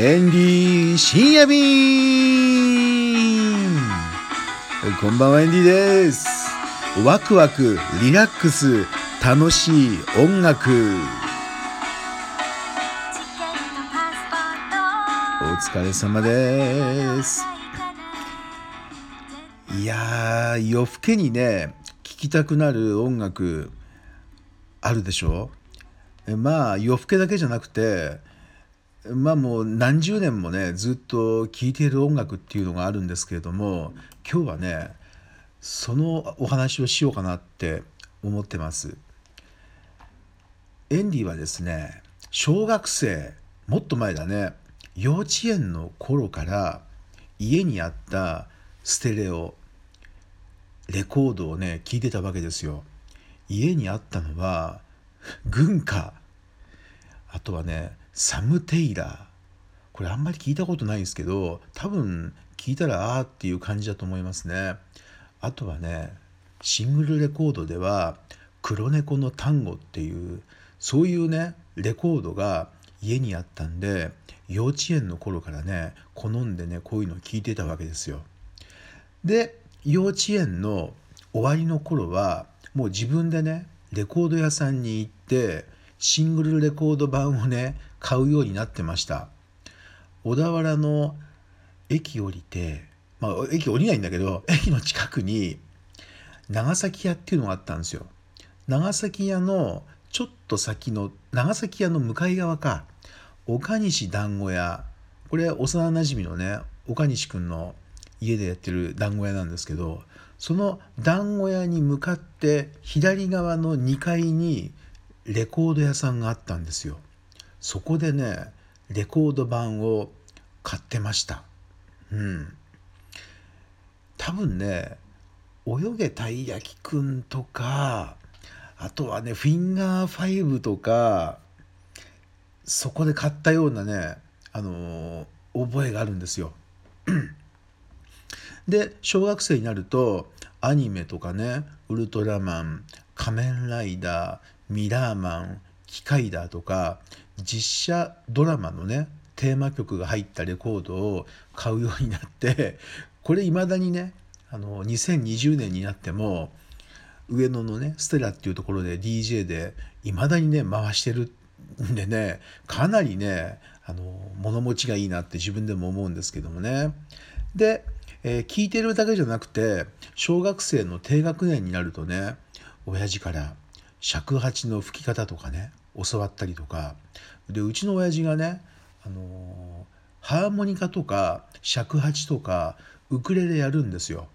エンディー深夜便こんばんはエンディーです。ワクワクリラックス楽しい音楽。お疲れ様です。いやー夜更けにね聴きたくなる音楽あるでしょ？まあ夜更けだけじゃなくてまあもう何十年もねずっと聴いている音楽っていうのがあるんですけれども今日はねそのお話をしようかなって思ってます。エンディはですね小学生もっと前だね幼稚園の頃から家にあったステレオレコードをね聴いてたわけですよ。家にあったのは軍歌。あとはねサム・テイラー。これあんまり聞いたことないんですけど多分聞いたらああっていう感じだと思いますね。あとはねシングルレコードでは「黒猫の単語」っていうそういうねレコードが家にあったんで幼稚園の頃からね好んでねこういうのを聞いてたわけですよ。で幼稚園の終わりの頃はもう自分でねレコード屋さんに行ってシングルレコード版をね買うようになってました。小田原の駅降りてまあ駅降りないんだけど駅の近くに長崎屋っていうのがあったんですよ。長崎屋のちょっと先の長崎屋の向かい側か岡西団子屋。これ幼なじみのね岡西くんの家でやってる団子屋なんですけどその団子屋に向かって左側の2階にレコード屋さんがあったんですよ。そこでねレコード版を買ってましたうん多分ね「泳げたい焼きくん」とかあとはね「フィンガー5」とかそこで買ったようなねあの覚えがあるんですよ。で小学生になるとアニメとかね「ウルトラマン」「仮面ライダー」「ミラーマン」「機械だ」とか実写ドラマのねテーマ曲が入ったレコードを買うようになってこれいまだにねあの2020年になっても上野のねステラっていうところで DJ でいまだにね回してるんでねかなりねあの物持ちがいいなって自分でも思うんですけどもね。で、えー、聞いてるだけじゃなくて小学生の低学年になるとね親父から尺八の吹き方とかね教わったりとか。でうちの親父がねあのハーモニカとか尺八とかウクレレやるんですよ。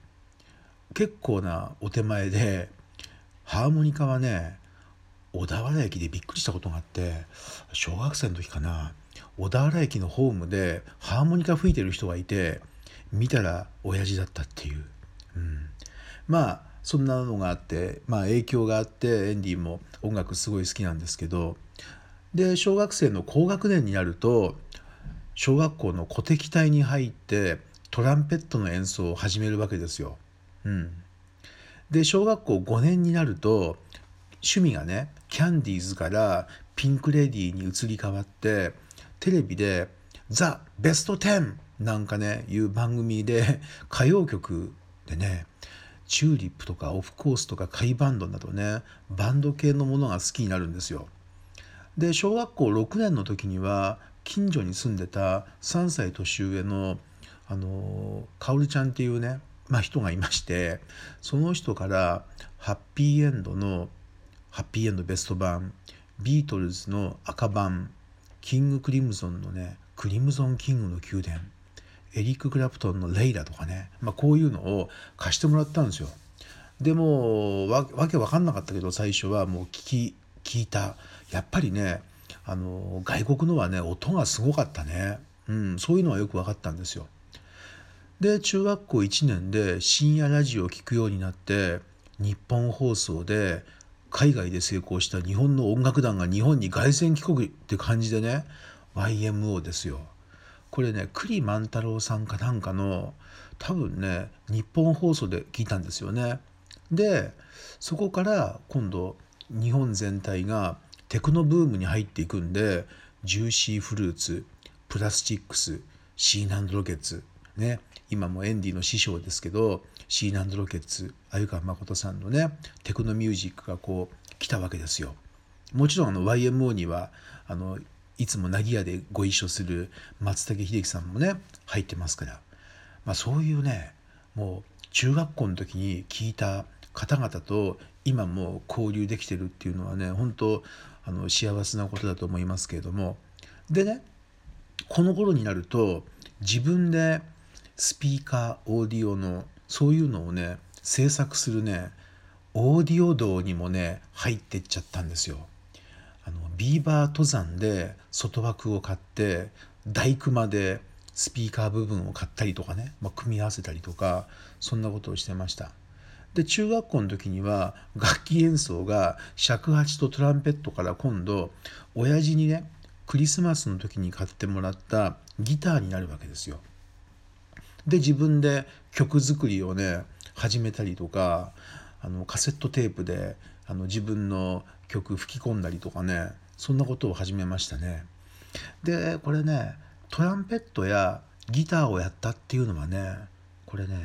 結構なお手前でハーモニカはね小田原駅でびっくりしたことがあって小学生の時かな小田原駅のホームでハーモニカ吹いてる人がいて見たら親父だったっていう、うん、まあそんなのがあってまあ影響があってエンディも音楽すごい好きなんですけどで小学生の高学年になると小学校の鼓笛隊に入ってトランペットの演奏を始めるわけですよ。うん、で小学校5年になると趣味がねキャンディーズからピンク・レディーに移り変わってテレビで「ザ・ベスト10」なんかねいう番組で歌謡曲でねチューリップとかオフコースとかカイバンドなどねバンド系のものが好きになるんですよ。で小学校6年の時には近所に住んでた3歳年上のあのかおるちゃんっていうね、まあ、人がいましてその人からハッピーエンドのハッピーエンドベスト版ビートルズの赤版キング・クリムゾンのねクリムゾン・キングの宮殿エリック・クラプトンの「レイラ」とかね、まあ、こういうのを貸してもらったんですよ。でもわけ分かんなかったけど最初はもう聞き聞いたやっぱりねあの外国のはね音がすごかったね、うん、そういうのはよく分かったんですよ。で中学校1年で深夜ラジオを聴くようになって日本放送で海外で成功した日本の音楽団が日本に凱旋帰国って感じでね YMO ですよ。これね栗万太郎さんかなんかの多分ね日本放送で聞いたんですよね。でそこから今度日本全体がテクノブームに入っていくんでジューシーフルーツプラスチックスシーナンドロケッツね今もエンディの師匠ですけどシーナンドロケッツ鮎川誠さんのねテクノミュージックがこう来たわけですよ。もちろんあの YMO にはあのいつもなぎ屋でご一緒する松武秀樹さんもね入ってますから、まあ、そういうねもう中学校の時に聞いた方々と今も交流できてるっていうのはね本当あの幸せなことだと思いますけれどもでねこの頃になると自分でスピーカーオーディオのそういうのをね制作するねオーディオ道にもね入ってっちゃったんですよ。あのビーバー登山で外枠を買って大工までスピーカー部分を買ったりとかね、まあ、組み合わせたりとかそんなことをしてました。で中学校の時には楽器演奏が尺八とトランペットから今度親父にねクリスマスの時に買ってもらったギターになるわけですよ。で自分で曲作りをね始めたりとかあのカセットテープであの自分の曲吹き込んだりとかねそんなことを始めましたね。でこれねトランペットやギターをやったっていうのはねこれね、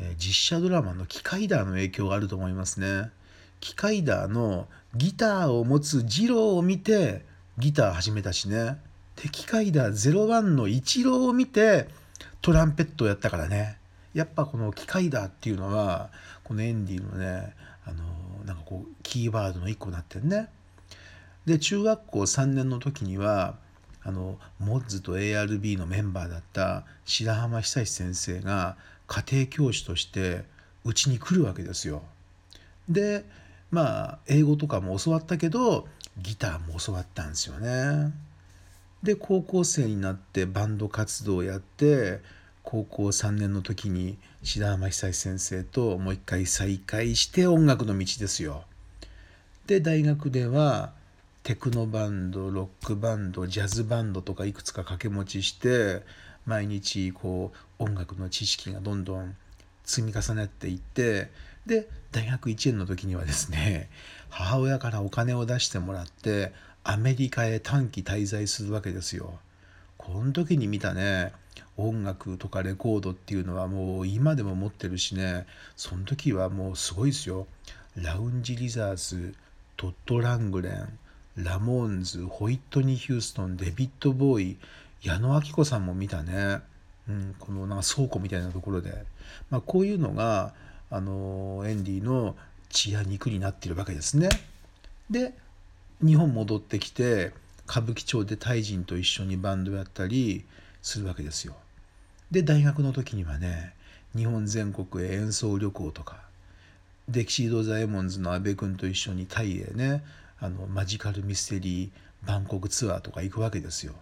えー、実写ドラマの「機械ダー」の影響があると思いますね。機械ダーのギターを持つ二郎を見てギター始めたしね。で機械ダー01の一郎を見てトランペットをやったからね。やっぱこの機械ダーっていうのはこのエンディのねなんかこうキーワードの一個になってるね。で中学校3年の時にはあのモッズと ARB のメンバーだった白浜久志先生が家庭教師としてうちに来るわけですよ。でまあ英語とかも教わったけどギターも教わったんですよね。で高校生になってバンド活動をやって高校3年の時に白浜久先生ともう一回再会して音楽の道ですよ。で大学ではテクノバンドロックバンドジャズバンドとかいくつか掛け持ちして毎日こう音楽の知識がどんどん積み重ねていってで大学1年の時にはですね 母親からお金を出してもらってアメリカへ短期滞在するわけですよ。この時に見たね音楽とかレコードっていうのはもう今でも持ってるしねその時はもうすごいですよ。ラウンジ・リザーズトッド・ラングレンラモーンズホイットニー・ヒューストンデビッド・ボーイ矢野明子さんも見たね、うん、このなんか倉庫みたいなところで、まあ、こういうのがあのエンディの血や肉になってるわけですね。で日本戻ってきて歌舞伎町でタイ人と一緒にバンドやったりするわけですよ。で大学の時にはね日本全国へ演奏旅行とかデキシード・ザ・エモンズの阿部君と一緒にタイへねあのマジカルミステリーバンコクツアーとか行くわけですよ。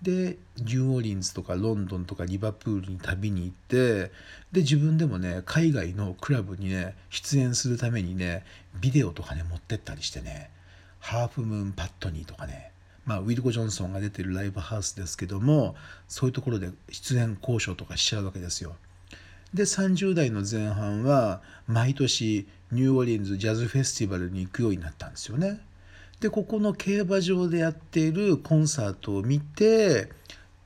でニューオーリンズとかロンドンとかリバプールに旅に行ってで自分でもね海外のクラブにね出演するためにねビデオとかね持ってったりしてねハーフムーンパットニーとかねまあ、ウィルコ・ジョンソンが出てるライブハウスですけどもそういうところで出演交渉とかしちゃうわけですよ。で30代の前半は毎年ニューオーリンズジャズフェスティバルに行くようになったんですよね。でここの競馬場でやっているコンサートを見て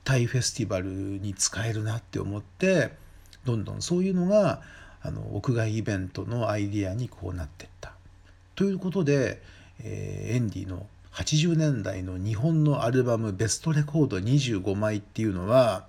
タイフェスティバルに使えるなって思ってどんどんそういうのがあの屋外イベントのアイディアにこうなっていった。ということで、えー、エンディの80年代の日本のアルバムベストレコード25枚っていうのは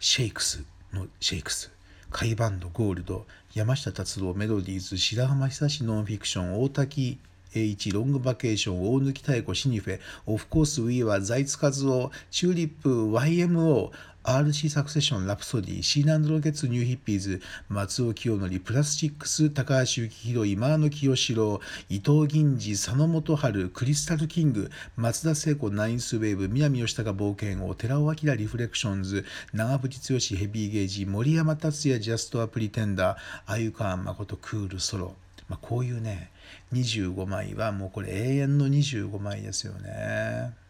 シェイクスのシェイクス。甲斐バンドゴールド。山下達郎メロディーズ。白浜久ノンフィクション。大滝詠一ロングバケーション大貫妙子シニフィエ。オフコースウィーは財津和夫チューリップ YMO RC サクセションラプソディシーナ&ロケッツニューヒッピーズ松尾清則プラスチックス高橋幸宏今野清志郎伊藤銀次佐野元春クリスタルキング松田聖子ナインスウェーブ南吉高冒険王寺尾明リフレクションズ長渕剛ヘビーゲージ森山達也ジャストアプリテンダー鮎川誠クールソロ。まあ、こういうね25枚はもうこれ永遠の25枚ですよね。